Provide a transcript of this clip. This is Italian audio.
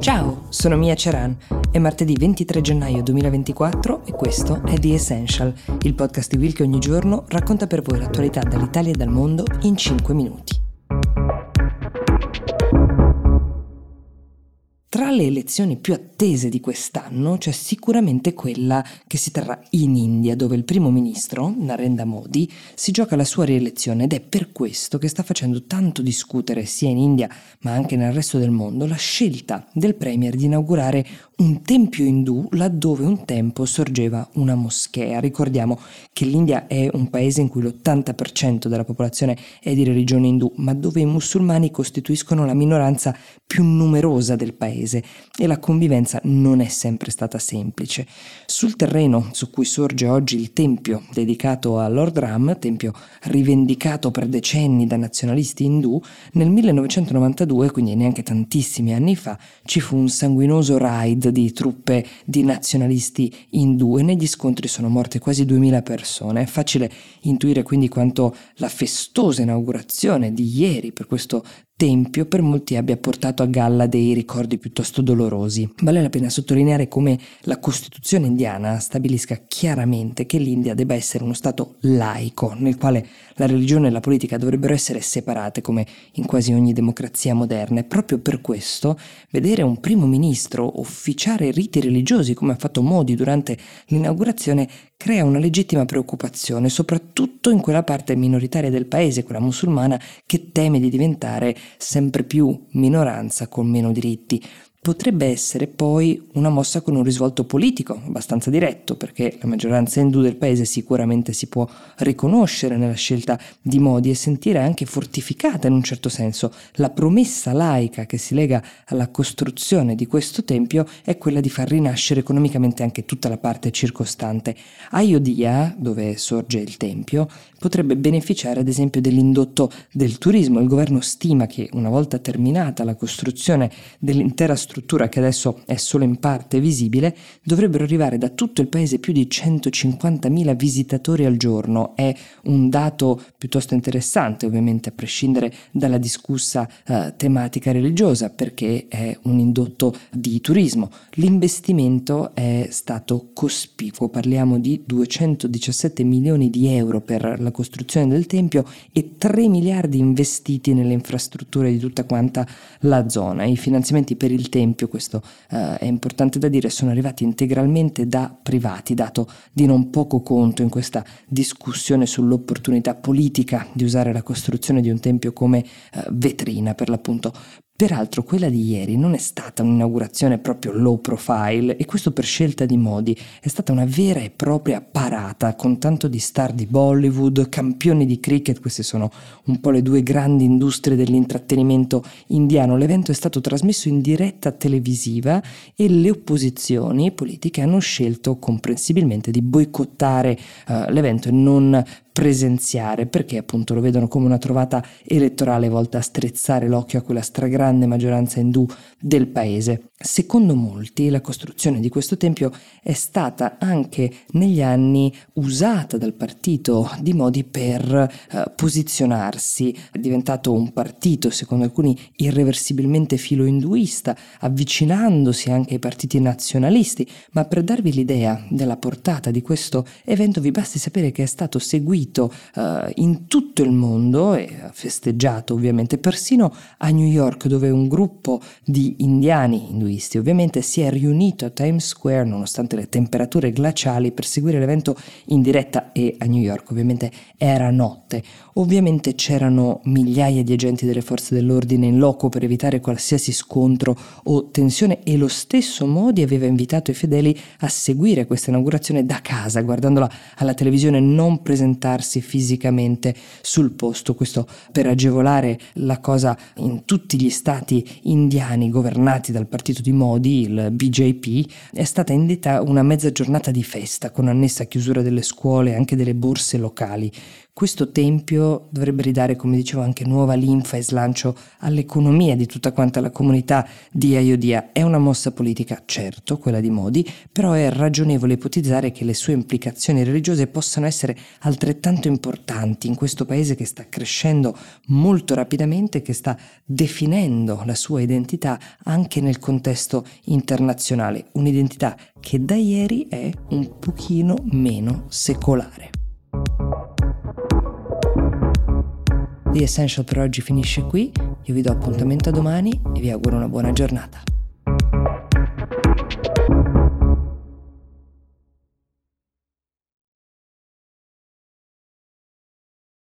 Ciao, sono Mia Ceran. È martedì 23 gennaio 2024 e questo è The Essential, il podcast di Will che ogni giorno racconta per voi l'attualità dall'Italia e dal mondo in 5 minuti. Tra le elezioni più attese di quest'anno c'è sicuramente quella che si terrà in India, dove il primo ministro, Narendra Modi, si gioca la sua rielezione ed è per questo che sta facendo tanto discutere sia in India ma anche nel resto del mondo la scelta del premier di inaugurare un tempio indù laddove un tempo sorgeva una moschea. Ricordiamo che l'India è un paese in cui l'80% della popolazione è di religione indù, ma dove i musulmani costituiscono la minoranza più numerosa del paese e la convivenza non è sempre stata semplice. Sul terreno su cui sorge oggi il tempio dedicato a Lord Ram, tempio rivendicato per decenni da nazionalisti indù, nel 1992, quindi neanche tantissimi anni fa, ci fu un sanguinoso raid di truppe di nazionalisti indù e negli scontri sono morte quasi 2000 persone. È facile intuire quindi quanto la festosa inaugurazione di ieri per questo tempio per molti abbia portato a galla dei ricordi piuttosto dolorosi. Vale la pena sottolineare come la Costituzione indiana stabilisca chiaramente che l'India debba essere uno Stato laico, nel quale la religione e la politica dovrebbero essere separate come in quasi ogni democrazia moderna e proprio per questo vedere un primo ministro officiare riti religiosi come ha fatto Modi durante l'inaugurazione crea una legittima preoccupazione, soprattutto in quella parte minoritaria del paese, quella musulmana, che teme di diventare sempre più minoranza con meno diritti. Potrebbe essere poi una mossa con un risvolto politico abbastanza diretto, perché la maggioranza indù del paese sicuramente si può riconoscere nella scelta di Modi e sentire anche fortificata in un certo senso. La promessa laica che si lega alla costruzione di questo tempio è quella di far rinascere economicamente anche tutta la parte circostante. Ayodhya, dove sorge il tempio, potrebbe beneficiare ad esempio dell'indotto del turismo. Il governo stima che una volta terminata la costruzione dell'intera struttura struttura che adesso è solo in parte visibile, dovrebbero arrivare da tutto il paese più di 150.000 visitatori al giorno. È un dato piuttosto interessante, ovviamente a prescindere dalla discussa eh, tematica religiosa, perché è un indotto di turismo. L'investimento è stato cospicuo, parliamo di 217 milioni di euro per la costruzione del tempio e 3 miliardi investiti nelle infrastrutture di tutta quanta la zona. I finanziamenti per il tempio esempio, questo eh, è importante da dire, sono arrivati integralmente da privati, dato di non poco conto in questa discussione sull'opportunità politica di usare la costruzione di un tempio come eh, vetrina per l'appunto Peraltro quella di ieri non è stata un'inaugurazione proprio low profile e questo per scelta di Modi, è stata una vera e propria parata con tanto di star di Bollywood, campioni di cricket, queste sono un po' le due grandi industrie dell'intrattenimento indiano. L'evento è stato trasmesso in diretta televisiva e le opposizioni politiche hanno scelto comprensibilmente di boicottare uh, l'evento e non presenziare perché appunto lo vedono come una trovata elettorale volta a strizzare l'occhio a quella stragrande maggioranza indù del paese. Secondo molti la costruzione di questo tempio è stata anche negli anni usata dal partito di Modi per eh, posizionarsi, è diventato un partito secondo alcuni irreversibilmente filo-induista, avvicinandosi anche ai partiti nazionalisti, ma per darvi l'idea della portata di questo evento vi basti sapere che è stato seguito eh, in tutto il mondo e festeggiato ovviamente persino a New York dove un gruppo di indiani induisti. Ovviamente si è riunito a Times Square nonostante le temperature glaciali per seguire l'evento in diretta e a New York. Ovviamente era notte. Ovviamente c'erano migliaia di agenti delle forze dell'ordine in loco per evitare qualsiasi scontro o tensione e lo stesso Modi aveva invitato i fedeli a seguire questa inaugurazione da casa, guardandola alla televisione, non presentarsi fisicamente sul posto, questo per agevolare la cosa in tutti gli stati indiani governati dal partito di Modi, il BJP, è stata indetta una mezza giornata di festa con annessa chiusura delle scuole e anche delle borse locali. Questo tempio dovrebbe ridare, come dicevo, anche nuova linfa e slancio all'economia di tutta quanta la comunità di Ayodhya. È una mossa politica, certo, quella di Modi, però è ragionevole ipotizzare che le sue implicazioni religiose possano essere altrettanto importanti in questo paese che sta crescendo molto rapidamente che sta definendo la sua identità anche nel contesto internazionale, un'identità che da ieri è un pochino meno secolare. The Essential per oggi finisce qui, io vi do appuntamento a domani e vi auguro una buona giornata.